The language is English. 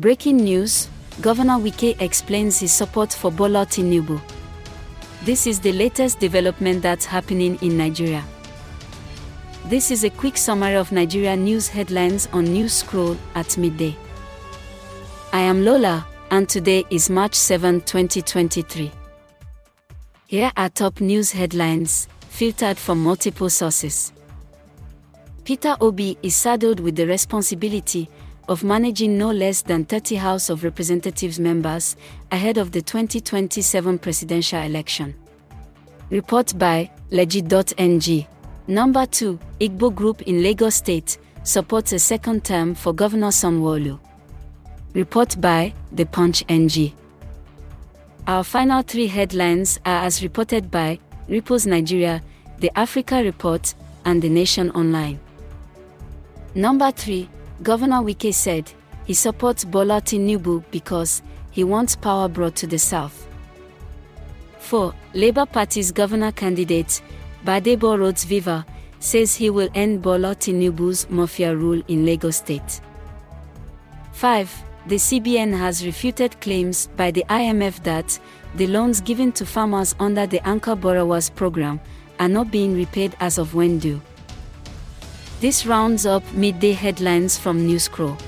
Breaking news Governor Wike explains his support for Bola Tinubu. This is the latest development that's happening in Nigeria. This is a quick summary of Nigeria news headlines on News Scroll at midday. I am Lola, and today is March 7, 2023. Here are top news headlines, filtered from multiple sources. Peter Obi is saddled with the responsibility of managing no less than 30 House of Representatives members ahead of the 2027 presidential election. Report by Legit.ng. Number 2, Igbo Group in Lagos State supports a second term for Governor Sanwo-Olu. Report by The Punch NG. Our final three headlines are as reported by Ripples Nigeria, The Africa Report, and The Nation Online. Number 3, Governor Wike said he supports Bola Tinubu because he wants power brought to the south. 4. Labour Party's governor candidate, Gbadebo Rhodes Vivour, says he will end Bola Tinubu's mafia rule in Lagos State. 5. The CBN has refuted claims by the IMF that the loans given to farmers under the Anchor Borrowers Program are not being repaid as of when due. This rounds up midday headlines from Newscroll.